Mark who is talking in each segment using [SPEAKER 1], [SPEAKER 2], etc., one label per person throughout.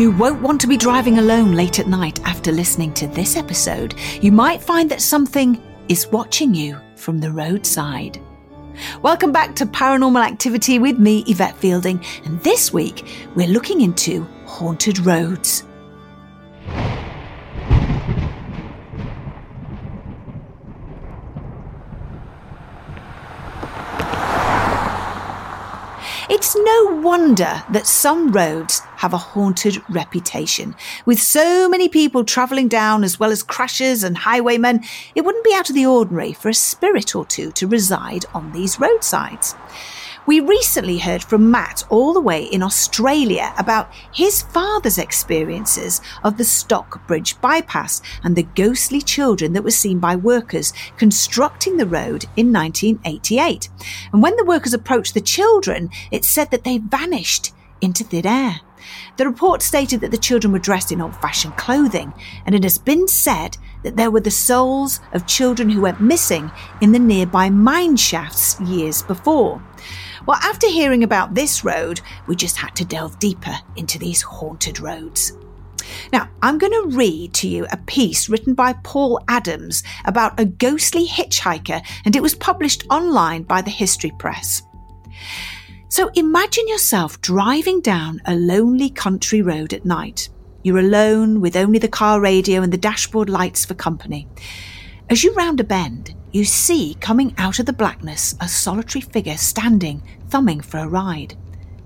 [SPEAKER 1] You won't want to be driving alone late at night after listening to this episode. You might find that something is watching you from the roadside. Welcome back to Paranormal Activity with me, Yvette Fielding, and this week we're looking into haunted roads. It's no wonder that some roads have a haunted reputation. With so many people travelling down, as well as crashers and highwaymen, it wouldn't be out of the ordinary for a spirit or two to reside on these roadsides. We recently heard from Matt all the way in Australia about his father's experiences of the Stocksbridge bypass and the ghostly children that were seen by workers constructing the road in 1988. And when the workers approached the children, it said that they vanished into thin air. The report stated that the children were dressed in old fashioned clothing, and it has been said that there were the souls of children who went missing in the nearby mine shafts years before. Well, after hearing about this road, we just had to delve deeper into these haunted roads. Now, I'm going to read to you a piece written by Paul Adams about a ghostly hitchhiker, and it was published online by the History Press. So imagine yourself driving down a lonely country road at night. You're alone with only the car radio and the dashboard lights for company. As you round a bend, you see coming out of the blackness a solitary figure standing, thumbing for a ride.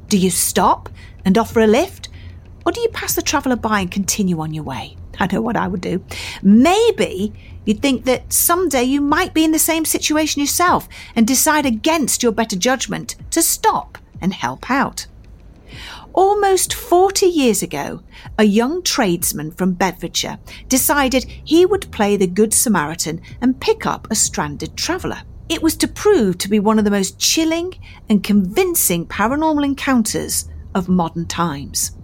[SPEAKER 1] Do you stop and offer a lift? Or do you pass the traveller by and continue on your way? I know what I would do. Maybe you'd think that someday you might be in the same situation yourself and decide against your better judgment to stop and help out. Almost 40 years ago, a young tradesman from Bedfordshire decided he would play the Good Samaritan and pick up a stranded traveller. It was to prove to be one of the most chilling and convincing paranormal encounters of modern times.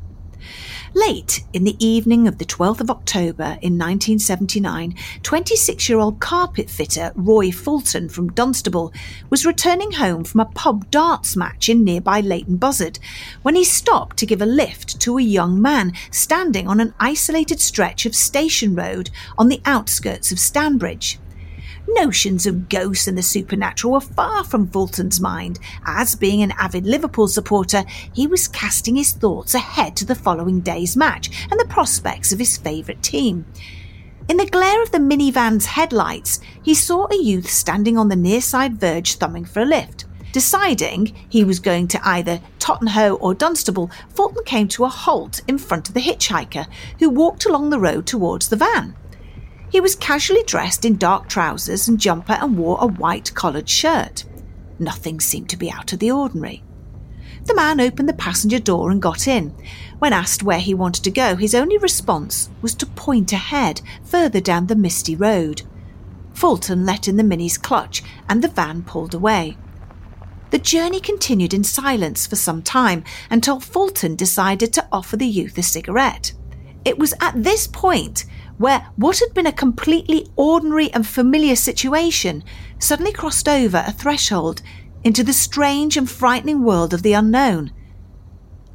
[SPEAKER 1] Late in the evening of the 12th of October in 1979, 26 year old carpet fitter Roy Fulton from Dunstable was returning home from a pub darts match in nearby Leighton Buzzard when he stopped to give a lift to a young man standing on an isolated stretch of Station Road on the outskirts of Stanbridge. Notions of ghosts and the supernatural were far from Fulton's mind, as being an avid Liverpool supporter, he was casting his thoughts ahead to the following day's match and the prospects of his favourite team. In the glare of the minivan's headlights, he saw a youth standing on the near side verge thumbing for a lift. Deciding he was going to either Totternhoe or Dunstable, Fulton came to a halt in front of the hitchhiker, who walked along the road towards the van. He was casually dressed in dark trousers and jumper and wore a white collared shirt. Nothing seemed to be out of the ordinary. The man opened the passenger door and got in. When asked where he wanted to go, his only response was to point ahead, further down the misty road. Fulton let in the Mini's clutch and the van pulled away. The journey continued in silence for some time until Fulton decided to offer the youth a cigarette. It was at this point where what had been a completely ordinary and familiar situation suddenly crossed over a threshold into the strange and frightening world of the unknown.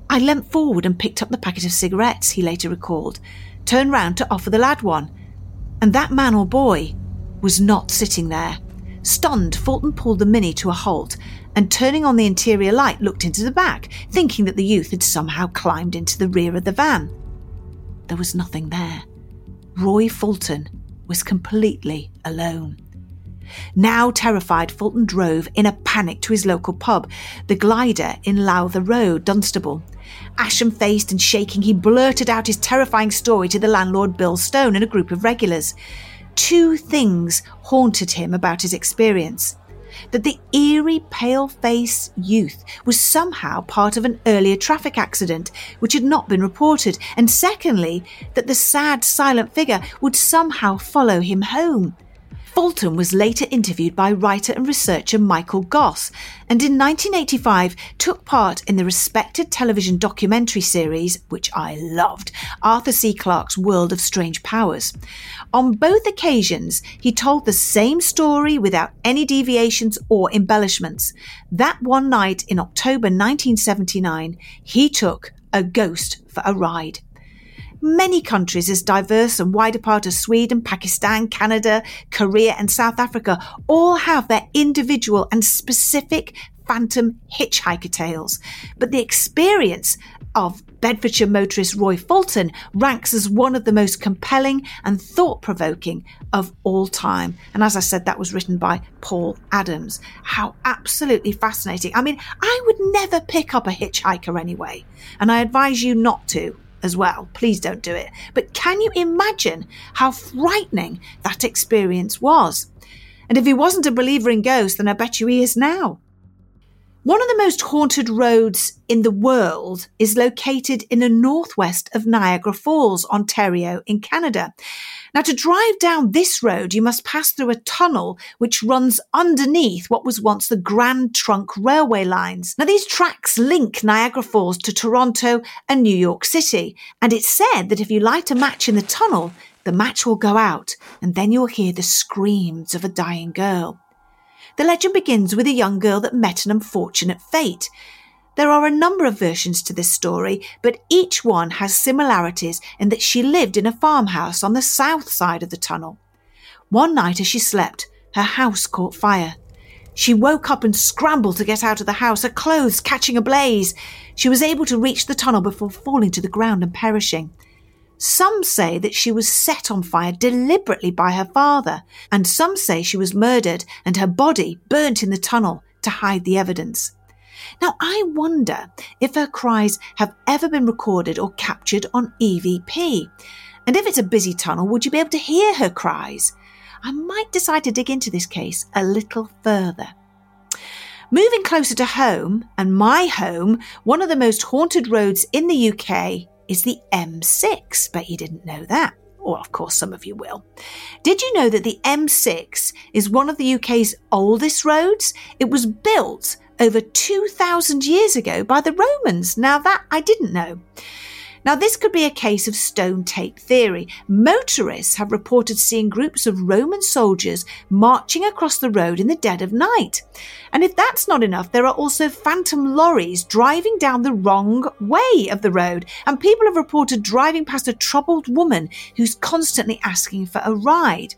[SPEAKER 1] I leant forward and picked up the packet of cigarettes, he later recalled. turned round to offer the lad one. And that man or boy was not sitting there. Stunned, Fulton pulled the Mini to a halt and turning on the interior light looked into the back, thinking that the youth had somehow climbed into the rear of the van. There was nothing there. Roy Fulton was completely alone. Now terrified, Fulton drove in a panic to his local pub, the Glider in Lowther Road, Dunstable. Ashen faced and shaking, he blurted out his terrifying story to the landlord Bill Stone and a group of regulars. Two things haunted him about his experience that the eerie pale face youth was somehow part of an earlier traffic accident which had not been reported, and secondly, that the sad silent figure would somehow follow him home. Fulton was later interviewed by writer and researcher Michael Goss, and in 1985 took part in the respected television documentary series, which I loved, Arthur C. Clarke's World of Strange Powers. On both occasions, he told the same story without any deviations or embellishments. That one night in October 1979, he took a ghost for a ride. Many countries as diverse and wide apart as Sweden, Pakistan, Canada, Korea, and South Africa all have their individual and specific phantom hitchhiker tales. But the experience of Bedfordshire motorist Roy Fulton ranks as one of the most compelling and thought provoking of all time. And as I said, that was written by Paul Adams. How absolutely fascinating. I mean, I would never pick up a hitchhiker anyway, and I advise you not to as well. Please don't do it. But can you imagine how frightening that experience was? And if he wasn't a believer in ghosts, then I bet you he is now. One of the most haunted roads in the world is located in the northwest of Niagara Falls, Ontario, in Canada. Now, to drive down this road, you must pass through a tunnel which runs underneath what was once the Grand Trunk railway lines. Now, these tracks link Niagara Falls to Toronto and New York City, and it's said that if you light a match in the tunnel, the match will go out, and then you'll hear the screams of a dying girl. The legend begins with a young girl that met an unfortunate fate. There are a number of versions to this story, but each one has similarities in that she lived in a farmhouse on the south side of the tunnel. One night as she slept, her house caught fire. She woke up and scrambled to get out of the house, her clothes catching ablaze. She was able to reach the tunnel before falling to the ground and perishing. Some say that she was set on fire deliberately by her father, and some say she was murdered and her body burnt in the tunnel to hide the evidence. Now, I wonder if her cries have ever been recorded or captured on EVP. And if it's a busy tunnel, would you be able to hear her cries? I might decide to dig into this case a little further. Moving closer to home, and my home, one of the most haunted roads in the UK is the M6. Bet you didn't know that. Or, of course, some of you will. Did you know that the M6 is one of the UK's oldest roads? It was built over 2,000 years ago by the Romans. Now, that I didn't know. Now, this could be a case of stone tape theory. Motorists have reported seeing groups of Roman soldiers marching across the road in the dead of night. And if that's not enough, there are also phantom lorries driving down the wrong way of the road. And people have reported driving past a troubled woman who's constantly asking for a ride.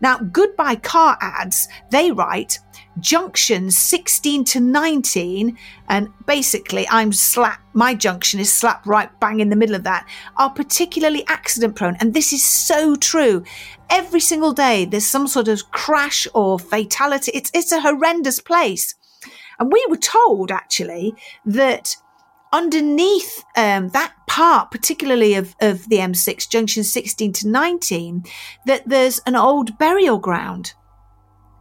[SPEAKER 1] Now, goodbye car ads, they write, junctions 16 to 19, and basically I'm slap, my junction is slap right bang in the middle of that, are particularly accident prone. And this is so true. Every single day there's some sort of crash or fatality. It's, it's a horrendous place. And we were told actually that underneath um, that part, particularly of, of the M6, junction 16 to 19, that there's an old burial ground.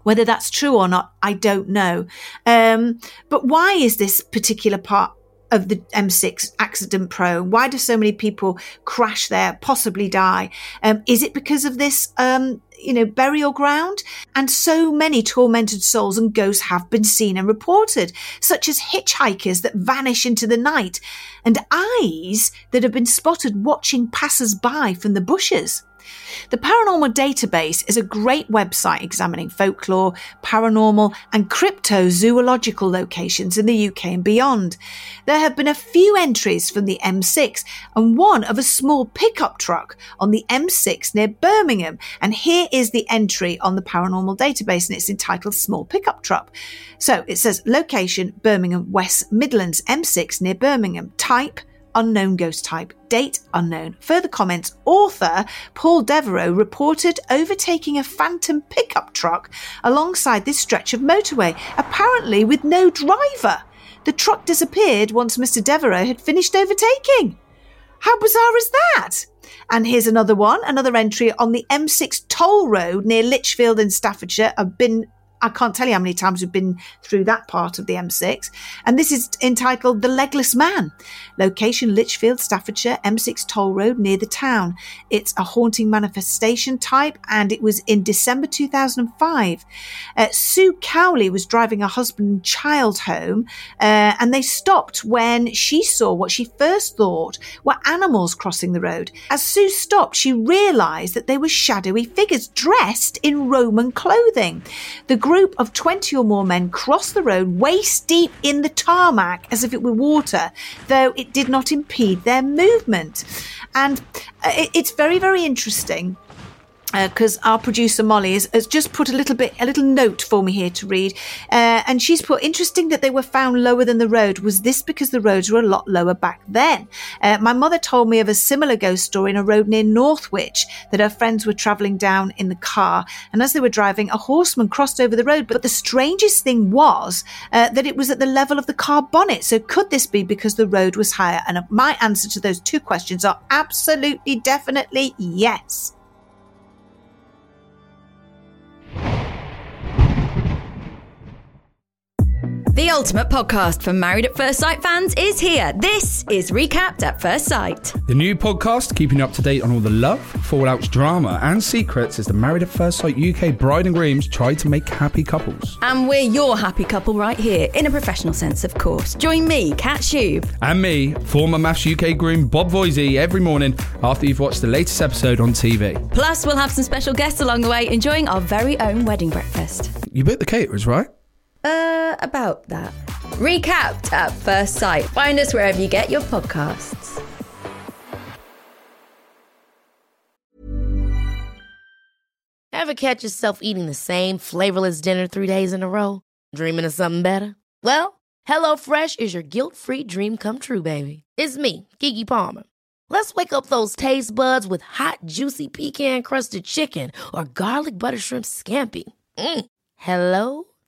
[SPEAKER 1] Whether that's true or not, I don't know. Um, but why is this particular part of the M6 accident prone? Why do so many people crash there, possibly die? Um, is it because of this, um, you know, burial ground? And so many tormented souls and ghosts have been seen and reported, such as hitchhikers that vanish into the night and eyes that have been spotted watching passers by from the bushes. The Paranormal Database is a great website examining folklore, paranormal, and cryptozoological locations in the UK and beyond. There have been a few entries from the M6 and one of a small pickup truck on the M6 near Birmingham. And here is the entry on the Paranormal Database, and it's entitled Small Pickup Truck. So it says location Birmingham, West Midlands, M6 near Birmingham. Type unknown ghost type, date unknown. Further comments author Paul Devereux reported overtaking a phantom pickup truck alongside this stretch of motorway, apparently with no driver. The truck disappeared once Mr. Devereux had finished overtaking. How bizarre is that? And here's another one, another entry on the M6 toll road near Lichfield in Staffordshire. I've been I can't tell you how many times we've been through that part of the M6. And this is entitled The Legless Man. Location Lichfield, Staffordshire, M6 toll road near the town. It's a haunting manifestation type and it was in December 2005. Uh, Sue Cowley was driving her husband and child home uh, and they stopped when she saw what she first thought were animals crossing the road. As Sue stopped, she realised that they were shadowy figures dressed in Roman clothing. The group of 20 or more men crossed the road waist deep in the tarmac as if it were water, though it did not impede their movement. And uh, it's very, very interesting because uh, our producer Molly has, has, just put a little bit, a little note for me here to read, uh, and she's put, "Interesting that they were found lower than the road. Was this because the roads were a lot lower back then?" Uh, my mother told me of a similar ghost story in a road near Northwich that her friends were travelling down in the car, and as they were driving, a horseman crossed over the road. But the strangest thing was uh, that it was at the level of the car bonnet. So could this be because the road was higher? And my answer to those two questions are absolutely, definitely yes.
[SPEAKER 2] The ultimate podcast for Married at First Sight fans is here. This is Recapped at First Sight.
[SPEAKER 3] The new podcast keeping you up to date on all the love, fallouts, drama, and secrets as the Married at First Sight UK bride and grooms try to make happy couples.
[SPEAKER 2] And we're your happy couple right here, in a professional sense, of course. Join me, Kat Shoob.
[SPEAKER 3] And me, former MAFS UK groom Bob Voisey, every morning after you've watched the latest episode on TV.
[SPEAKER 2] Plus, we'll have some special guests along the way enjoying our very own wedding breakfast.
[SPEAKER 3] You booked the caterers, right?
[SPEAKER 2] Uh, about that. Recapped at first sight. Find us wherever you get your podcasts.
[SPEAKER 4] Ever catch yourself eating the same flavorless dinner three days in a row? Dreaming of something better? Well, HelloFresh is your guilt free dream come true, baby. It's me, Keke Palmer. Let's wake up those taste buds with hot, juicy pecan crusted chicken or garlic butter shrimp scampi. Mm. Hello?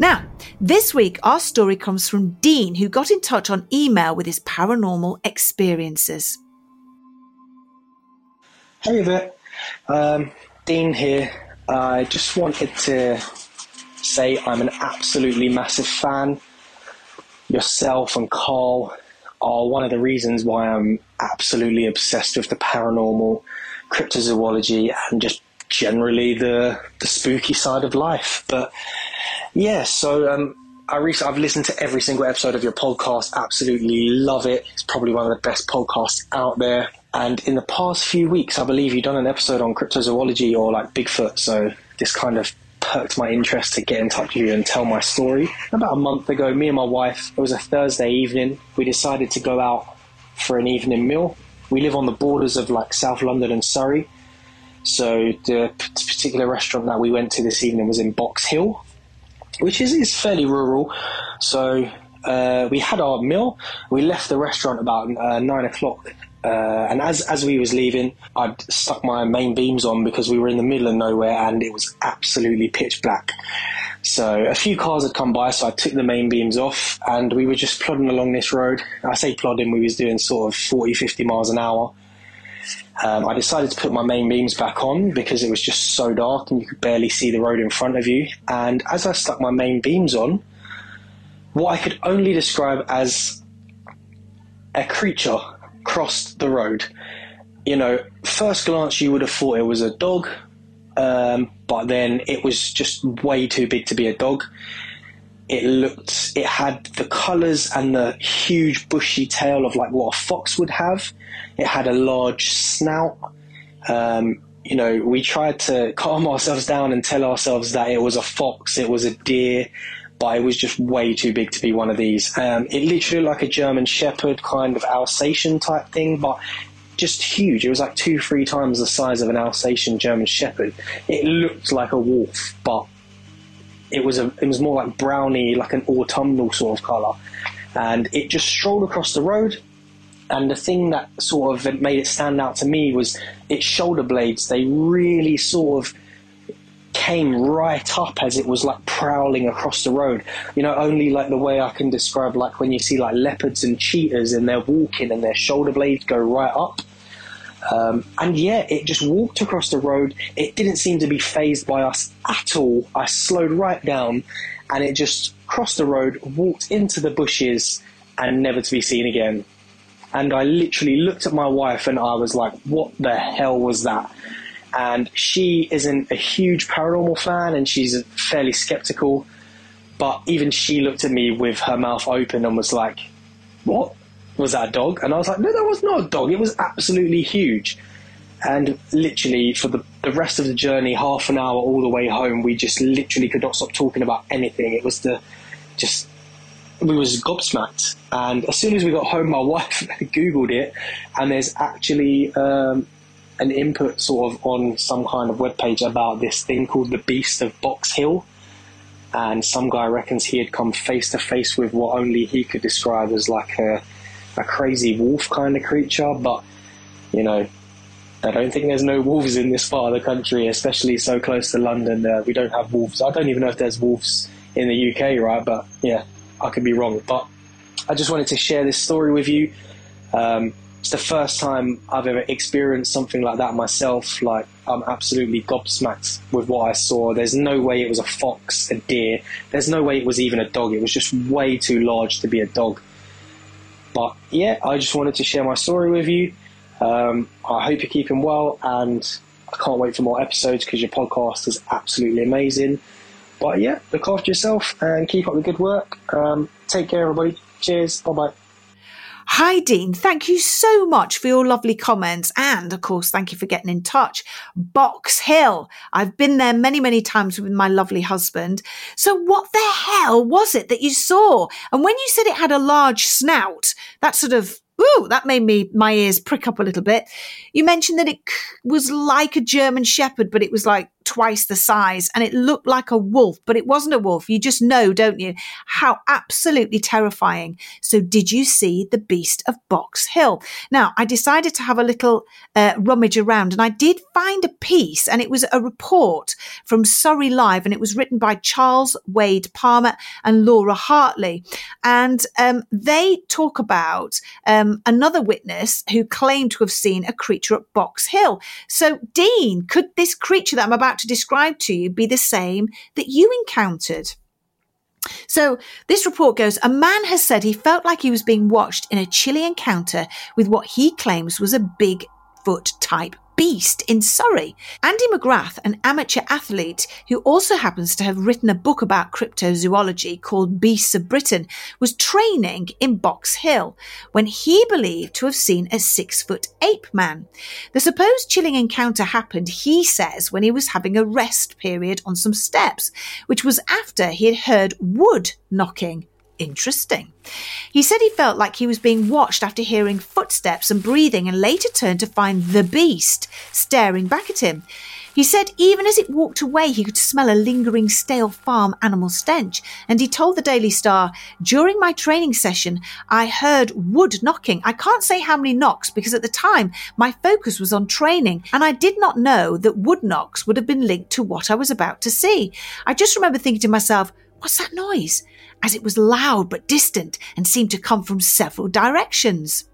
[SPEAKER 1] Now, This week, our story comes from Dean, who got in touch on email with his paranormal experiences.
[SPEAKER 5] Hey there, um, Dean here. I just wanted to say I'm an absolutely massive fan. Yourself and Carl are one of the reasons why I'm absolutely obsessed with the paranormal, cryptozoology, and just generally the the spooky side of life. But yeah, so um, I I've listened to every single episode of your podcast. Absolutely love it. It's probably one of the best podcasts out there. And in the past few weeks, I believe you've done an episode on cryptozoology or like Bigfoot. So this kind of perked my interest to get in touch with you and tell my story. About a month ago, me and my wife, it was a Thursday evening, we decided to go out for an evening meal. We live on the borders of like South London and Surrey. So the particular restaurant that we went to this evening was in Box Hill, which is, is fairly rural. So uh, we had our meal. We left the restaurant about uh, nine o'clock uh, and as as we was leaving, I'd stuck my main beams on because we were in the middle of nowhere and it was absolutely pitch black. So a few cars had come by, so I took the main beams off and we were just plodding along this road. I say plodding, we was doing sort of 40, 50 miles an hour. Um, I decided to put my main beams back on because it was just so dark and you could barely see the road in front of you. And as I stuck my main beams on, what I could only describe as a creature crossed the road. You know, first glance you would have thought it was a dog, um, but then it was just way too big to be a dog. It looked, it had the colours and the huge bushy tail of like what a fox would have. It had a large snout. Um, you know, we tried to calm ourselves down and tell ourselves that it was a fox, it was a deer, but it was just way too big to be one of these. Um, it literally looked like a German Shepherd kind of Alsatian type thing, but just huge. It was like two, three times the size of an Alsatian German Shepherd. It looked like a wolf, but it was a it was more like browny, like an autumnal sort of colour. And it just strolled across the road. And the thing that sort of made it stand out to me was its shoulder blades. They really sort of came right up as it was like prowling across the road. You know, only like the way I can describe like when you see like leopards and cheetahs and they're walking and their shoulder blades go right up. Um, and yeah, it just walked across the road. It didn't seem to be phased by us at all. I slowed right down and it just crossed the road, walked into the bushes, and never to be seen again. And I literally looked at my wife and I was like, what the hell was that? and she isn't a huge paranormal fan and she's fairly skeptical. But even she looked at me with her mouth open and was like, What? Was that a dog? And I was like, No, that was not a dog. It was absolutely huge. And literally, for the, the rest of the journey, half an hour all the way home, we just literally could not stop talking about anything. It was the just we was gobsmacked. And as soon as we got home, my wife googled it, and there's actually um, an input sort of on some kind of web page about this thing called the Beast of Box Hill. And some guy reckons he had come face to face with what only he could describe as like a, a crazy wolf kind of creature. But, you know, I don't think there's no wolves in this part of the country, especially so close to London. Uh, we don't have wolves. I don't even know if there's wolves in the UK, right? But yeah, I could be wrong. But I just wanted to share this story with you. Um, it's the first time I've ever experienced something like that myself. Like, I'm absolutely gobsmacked with what I saw. There's no way it was a fox, a deer. There's no way it was even a dog. It was just way too large to be a dog. But yeah, I just wanted to share my story with you. Um, I hope you're keeping well, and I can't wait for more episodes because your podcast is absolutely amazing. But yeah, look after yourself and keep up the good work. Um, take care, everybody. Cheers. Bye bye.
[SPEAKER 1] Hi, Dean. Thank you so much for your lovely comments. And of course, thank you for getting in touch. Box Hill. I've been there many, many times with my lovely husband. So what the hell was it that you saw? And when you said it had a large snout, that sort of Ooh, that made me my ears prick up a little bit. You mentioned that it was like a German Shepherd, but it was like twice the size and it looked like a wolf, but it wasn't a wolf. You just know, don't you? How absolutely terrifying. So, did you see the beast of Box Hill? Now, I decided to have a little uh, rummage around and I did find a piece and it was a report from Surrey Live and it was written by Charles Wade Palmer and Laura Hartley. And um, they talk about um, another witness who claimed to have seen a creature at Box Hill. So, Dean, could this creature that I'm about to describe to you be the same that you encountered? So this report goes, a man has said he felt like he was being watched in a chilly encounter with what he claims was a big foot type beast in Surrey. Andy McGrath, an amateur athlete who also happens to have written a book about cryptozoology called Beasts of Britain, was training in Box Hill when he believed to have seen a six foot ape man. The supposed chilling encounter happened, he says, when he was having a rest period on some steps, which was after he had heard wood knocking Interesting. He said he felt like he was being watched after hearing footsteps and breathing and later turned to find the beast staring back at him. He said even as it walked away, he could smell a lingering stale farm animal stench. And he told the Daily Star, during my training session, I heard wood knocking. I can't say how many knocks because at the time my focus was on training and I did not know that wood knocks would have been linked to what I was about to see. I just remember thinking to myself, what's that noise? As it was loud but distant and seemed to come from several directions.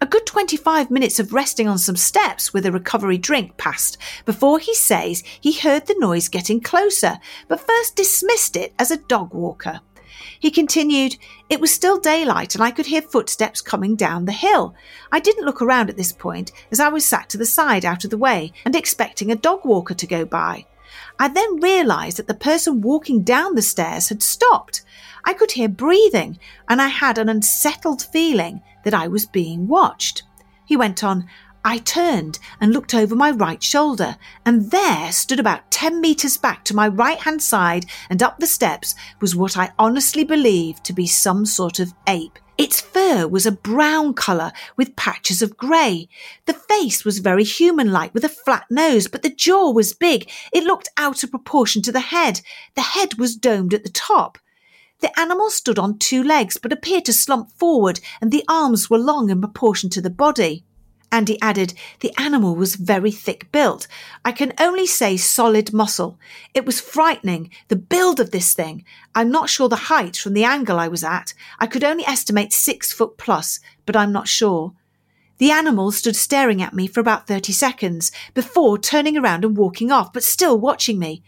[SPEAKER 1] A good 25 minutes of resting on some steps with a recovery drink passed before he says he heard the noise getting closer, but first dismissed it as a dog walker. He continued, It was still daylight and I could hear footsteps coming down the hill. I didn't look around at this point as I was sat to the side out of the way and expecting a dog walker to go by. I then realised that the person walking down the stairs had stopped. I could hear breathing, and I had an unsettled feeling that I was being watched. He went on, I turned and looked over my right shoulder, and there stood about 10 metres back to my right hand side and up the steps was what I honestly believed to be some sort of ape. Its fur was a brown colour with patches of grey. The face was very human like with a flat nose, but the jaw was big. It looked out of proportion to the head. The head was domed at the top. The animal stood on two legs but appeared to slump forward, and the arms were long in proportion to the body. Andy added, The animal was very thick built. I can only say solid muscle. It was frightening, the build of this thing. I'm not sure the height from the angle I was at. I could only estimate six foot plus, but I'm not sure. The animal stood staring at me for about 30 seconds before turning around and walking off, but still watching me.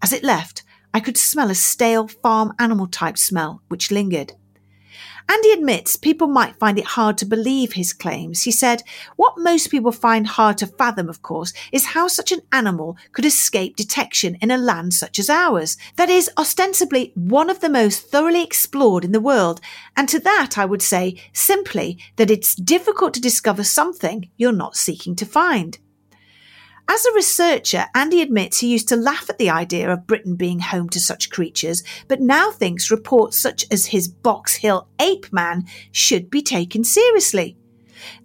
[SPEAKER 1] As it left, I could smell a stale farm animal type smell which lingered. And he admits people might find it hard to believe his claims. He said, What most people find hard to fathom, of course, is how such an animal could escape detection in a land such as ours. That is ostensibly one of the most thoroughly explored in the world. And to that, I would say simply that it's difficult to discover something you're not seeking to find. As a researcher, Andy admits he used to laugh at the idea of Britain being home to such creatures, but now thinks reports such as his Box Hill ape man should be taken seriously.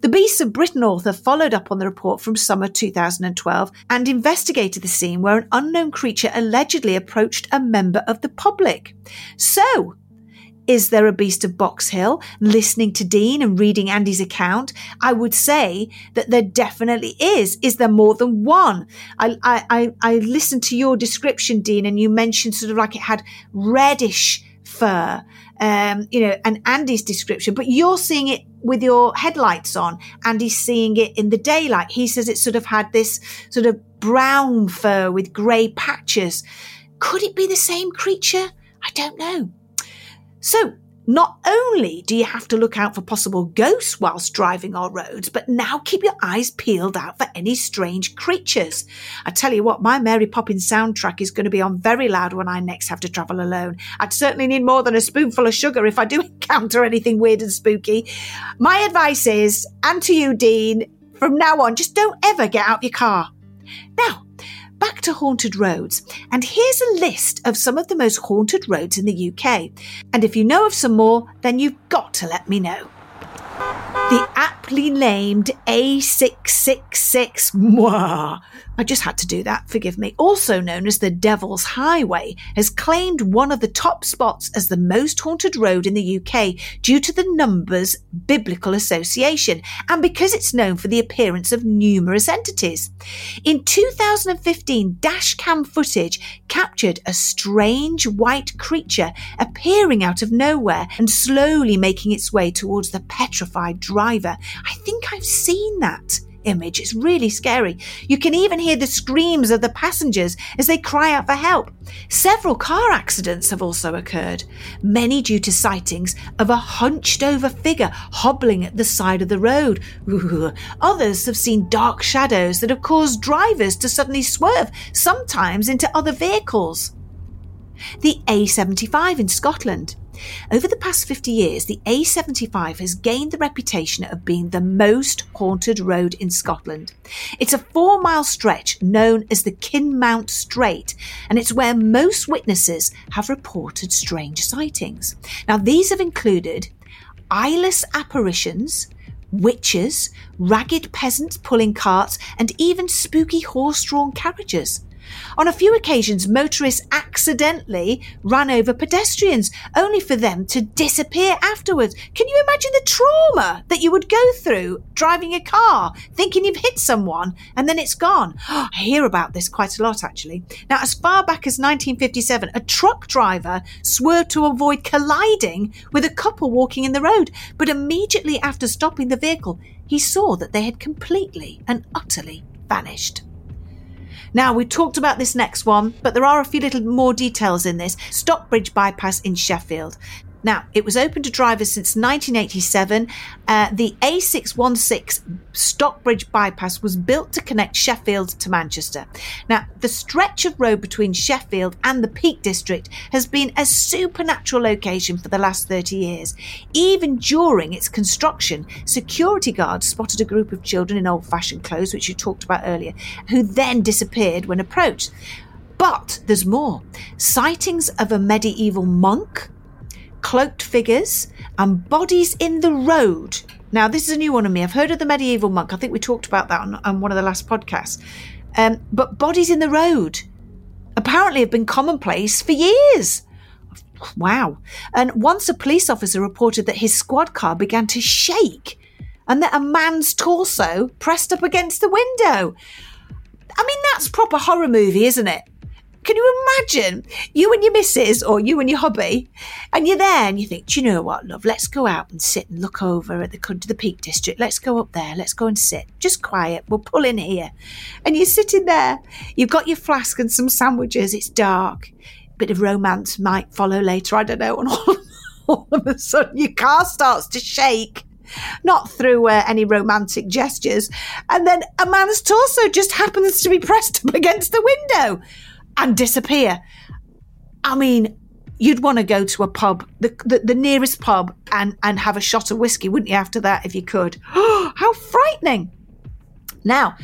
[SPEAKER 1] The Beasts of Britain author followed up on the report from summer 2012 and investigated the scene where an unknown creature allegedly approached a member of the public. So, is there a beast of Box Hill? Listening to Dean and reading Andy's account, I would say that there definitely is. Is there more than one? I, I, I listened to your description, Dean, and you mentioned sort of like it had reddish fur, um, you know, and Andy's description, but you're seeing it with your headlights on. Andy's seeing it in the daylight. He says it sort of had this sort of brown fur with grey patches. Could it be the same creature? I don't know. So, not only do you have to look out for possible ghosts whilst driving our roads, but now keep your eyes peeled out for any strange creatures. I tell you what, my Mary Poppins soundtrack is going to be on very loud when I next have to travel alone. I'd certainly need more than a spoonful of sugar if I do encounter anything weird and spooky. My advice is, and to you, Dean, from now on, just don't ever get out of your car. Now, back to haunted roads. And here's a list of some of the most haunted roads in the UK. And if you know of some more, then you've got to let me know. The aptly named A666 Mwah. I just had to do that, forgive me. Also known as the Devil's Highway, has claimed one of the top spots as the most haunted road in the UK due to the numbers biblical association and because it's known for the appearance of numerous entities. In 2015, dashcam footage captured a strange white creature appearing out of nowhere and slowly making its way towards the petrified driver. I think I've seen that image. It's really scary. You can even hear the screams of the passengers as they cry out for help. Several car accidents have also occurred, many due to sightings of a hunched over figure hobbling at the side of the road. Others have seen dark shadows that have caused drivers to suddenly swerve, sometimes into other vehicles. The A75 in Scotland. Over the past 50 years, the A75 has gained the reputation of being the most haunted road in Scotland. It's a four mile stretch known as the Kinmount Straight, and it's where most witnesses have reported strange sightings. Now, these have included eyeless apparitions, witches, ragged peasants pulling carts, and even spooky horse drawn carriages. On a few occasions, motorists accidentally ran over pedestrians, only for them to disappear afterwards. Can you imagine the trauma that you would go through driving a car, thinking you've hit someone, and then it's gone? I hear about this quite a lot, actually. Now, as far back as 1957, a truck driver swerved to avoid colliding with a couple walking in the road, but immediately after stopping the vehicle, he saw that they had completely and utterly vanished. Now, we talked about this next one, but there are a few little more details in this. Stocksbridge bypass in Sheffield. Now, it was open to drivers since 1987. Uh, the A616 Stocksbridge bypass was built to connect Sheffield to Manchester. Now, the stretch of road between Sheffield and the Peak District has been a supernatural location for the last 30 years. Even during its construction, security guards spotted a group of children in old fashioned clothes, which you talked about earlier, who then disappeared when approached. But there's more. Sightings of a medieval monk cloaked figures, and bodies in the road. Now, this is a new one on me. I've heard of the medieval monk. I think we talked about that on, on one of the last podcasts. Um, but bodies in the road apparently have been commonplace for years. Wow. And once a police officer reported that his squad car began to shake and that a man's torso pressed up against the window. I mean, that's proper horror movie, isn't it? Can you imagine you and your missus or you and your hobby, and you're there and you think, do you know what, love? Let's go out and sit and look over at the the Peak District. Let's go up there. Let's go and sit. Just quiet. We'll pull in here, and you're sitting there. You've got your flask and some sandwiches. It's dark. A bit of romance might follow later. I don't know. And all, all of a sudden, your car starts to shake not through uh, any romantic gestures. And then a man's torso just happens to be pressed up against the window and disappear. I mean, you'd want to go to a pub, the, the, the, nearest pub, and, and have a shot of whiskey, wouldn't you, after that, if you could? How frightening. Now,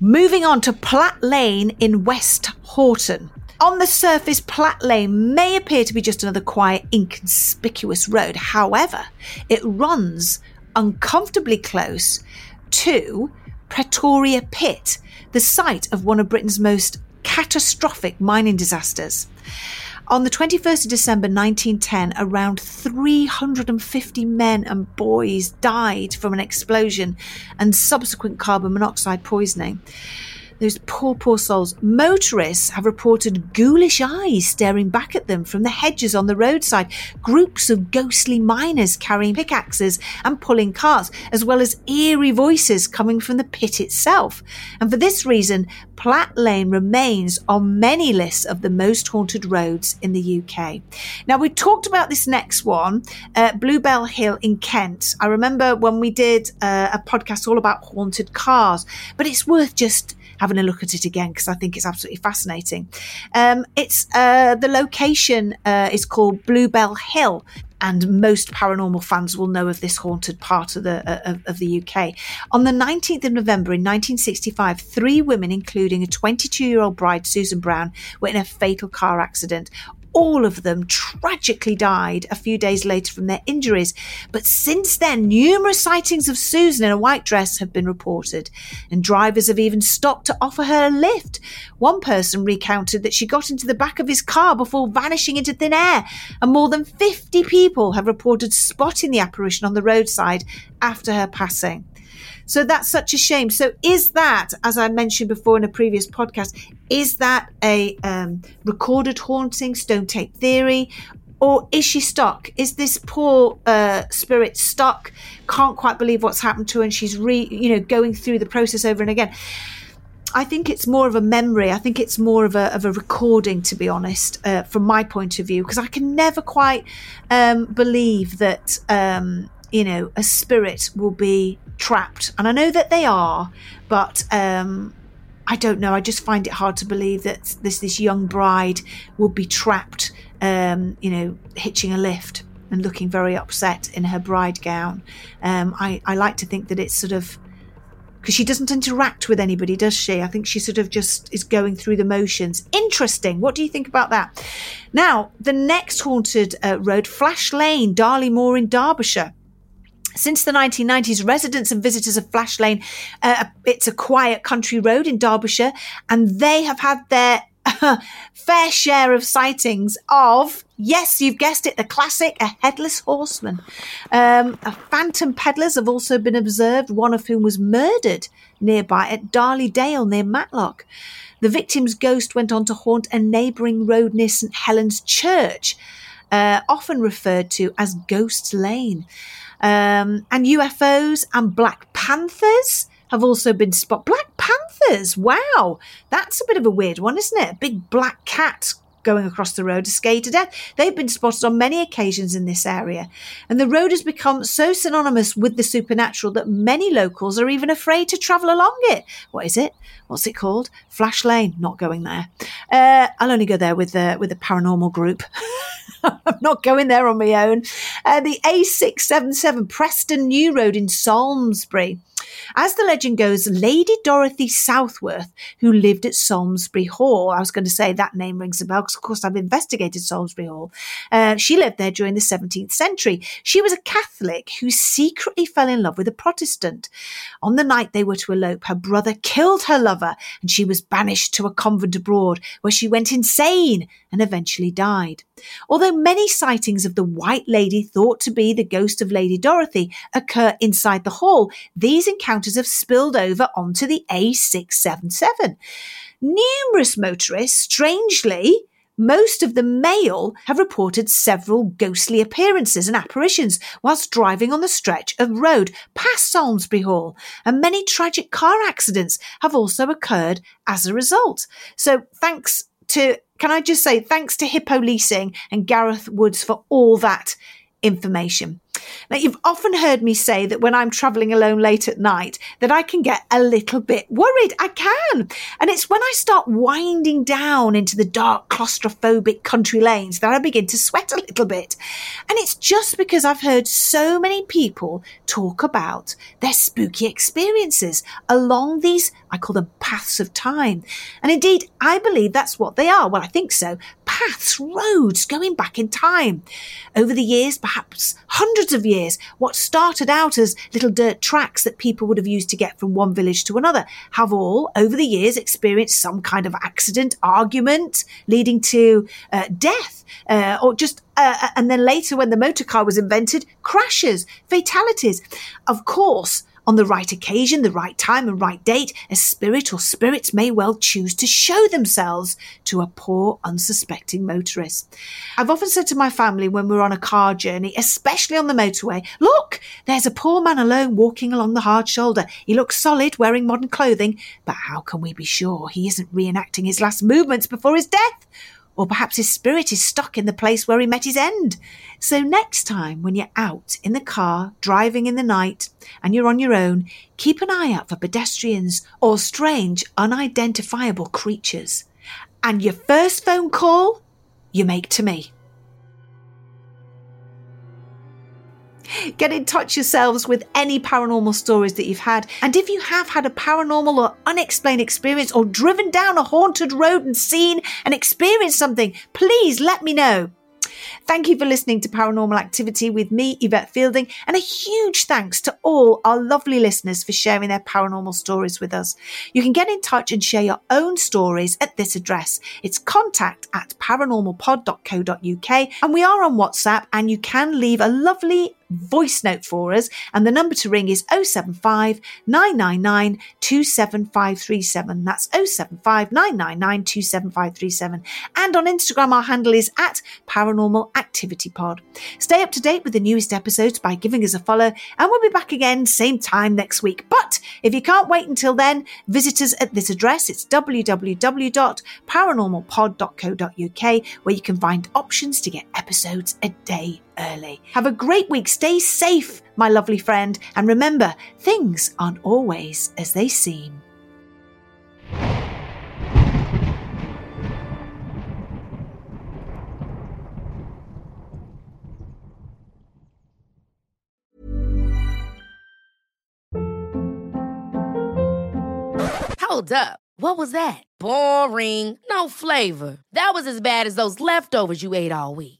[SPEAKER 1] moving on to Platt Lane in West Horton. On the surface, Platt Lane may appear to be just another quiet, inconspicuous road. However, it runs uncomfortably close to Pretoria Pit, the site of one of Britain's most catastrophic mining disasters. On the 21st of December 1910, around 350 men and boys died from an explosion and subsequent carbon monoxide poisoning. Those poor, poor souls. Motorists have reported ghoulish eyes staring back at them from the hedges on the roadside, groups of ghostly miners carrying pickaxes and pulling carts, as well as eerie voices coming from the pit itself. And for this reason, Platt Lane remains on many lists of the most haunted roads in the UK. Now, we talked about this next one, uh, Bluebell Hill in Kent. I remember when we did uh, a podcast all about haunted cars, but it's worth just having a look at it again because I think it's absolutely fascinating. Um, it's uh, the location uh, is called Bluebell Hill and most paranormal fans will know of this haunted part of the uh, of, of, the UK. On the 19th of November in 1965, three women, including a 22 year old bride, Susan Brown, were in a fatal car accident. All of them tragically died a few days later from their injuries. But since then, numerous sightings of Susan in a white dress have been reported, and drivers have even stopped to offer her a lift. One person recounted that she got into the back of his car before vanishing into thin air, and more than 50 people have reported spotting the apparition on the roadside after her passing. So that's such a shame. So is that, as I mentioned before in a previous podcast, is that a um, recorded haunting, stone tape theory, or is she stuck? Is this poor uh, spirit stuck? Can't quite believe what's happened to her, and she's re, you know, going through the process over and again. I think it's more of a memory. I think it's more of a of a recording, to be honest, uh, from my point of view, because I can never quite um, believe that um, you know a spirit will be trapped. And I know that they are, but um, I don't know. I just find it hard to believe that this this young bride will be trapped, um, you know, hitching a lift and looking very upset in her bride gown. Um, I, I like to think that it's sort of because she doesn't interact with anybody, does she? I think she sort of just is going through the motions. Interesting. What do you think about that? Now, the next haunted uh, road, Flash Lane, Darley Moor in Derbyshire. Since the 1990s, residents and visitors of Flash Lane, uh, it's a quiet country road in Derbyshire, and they have had their fair share of sightings of, yes, you've guessed it, the classic, a headless horseman. Um, phantom peddlers have also been observed, one of whom was murdered nearby at Darley Dale near Matlock. The victim's ghost went on to haunt a neighbouring road near St Helen's Church, uh, often referred to as Ghost Lane. Um, and UFOs and Black Panthers have also been spotted. Black Panthers, wow, that's a bit of a weird one, isn't it? A big black cat going across the road to skate to death. They've been spotted on many occasions in this area. And the road has become so synonymous with the supernatural that many locals are even afraid to travel along it. What is it? What's it called? Flash Lane. Not going there. Uh, I'll only go there with the, with a paranormal group. I'm not going there on my own. Uh, the A677 Preston New Road in Samlesbury. As the legend goes, Lady Dorothy Southworth, who lived at Samlesbury Hall, I was going to say that name rings a bell because, of course, I've investigated Samlesbury Hall. Uh, she lived there during the 17th century. She was a Catholic who secretly fell in love with a Protestant. On the night they were to elope, her brother killed her lover and she was banished to a convent abroad where she went insane and eventually died. Although many sightings of the White Lady thought to be the ghost of Lady Dorothy occur inside the hall, these encounters have spilled over onto the A677. Numerous motorists, strangely, most of the male have reported several ghostly appearances and apparitions whilst driving on the stretch of road past Samlesbury Hall, and many tragic car accidents have also occurred as a result. So, thanks to, can I just say, thanks to Hippo Leasing and Gareth Woods for all that information. Now, you've often heard me say that when I'm traveling alone late at night, that I can get a little bit worried. I can. And it's when I start winding down into the dark, claustrophobic country lanes that I begin to sweat a little bit. And it's just because I've heard so many people talk about their spooky experiences along these, I call them paths of time. And indeed, I believe that's what they are. Well, I think so. Paths, roads going back in time. Over the years, perhaps hundreds of years, what started out as little dirt tracks that people would have used to get from one village to another have all, over the years, experienced some kind of accident, argument, leading to uh, death, uh, or just, uh, uh and then later when the motor car was invented, crashes, fatalities. Of course, on the right occasion, the right time, and right date, a spirit or spirits may well choose to show themselves to a poor, unsuspecting motorist. I've often said to my family when we're on a car journey, especially on the motorway, look, there's a poor man alone walking along the hard shoulder. He looks solid, wearing modern clothing, but how can we be sure he isn't reenacting his last movements before his death? Or perhaps his spirit is stuck in the place where he met his end. So next time when you're out in the car, driving in the night, and you're on your own, keep an eye out for pedestrians or strange, unidentifiable creatures. And your first phone call, you make to me. Get in touch yourselves with any paranormal stories that you've had. And if you have had a paranormal or unexplained experience or driven down a haunted road and seen and experienced something, please let me know. Thank you for listening to Paranormal Activity with me, Yvette Fielding, and a huge thanks to all our lovely listeners for sharing their paranormal stories with us. You can get in touch and share your own stories at this address. It's contact at paranormalpod.co.uk, and we are on WhatsApp, and you can leave a lovely voice note for us. And the number to ring is 075 999 27537. That's 075 999 27537. And on Instagram, our handle is at Paranormal Activity Pod. Stay up to date with the newest episodes by giving us a follow, and we'll be back again same time next week. But if you can't wait until then, visit us at this address. It's www.paranormalpod.co.uk, where you can find options to get episodes a day early. Have a great week. Stay safe, my lovely friend. And remember, things aren't always as they seem.
[SPEAKER 4] Hold up. What was that? Boring. No flavor. That was as bad as those leftovers you ate all week.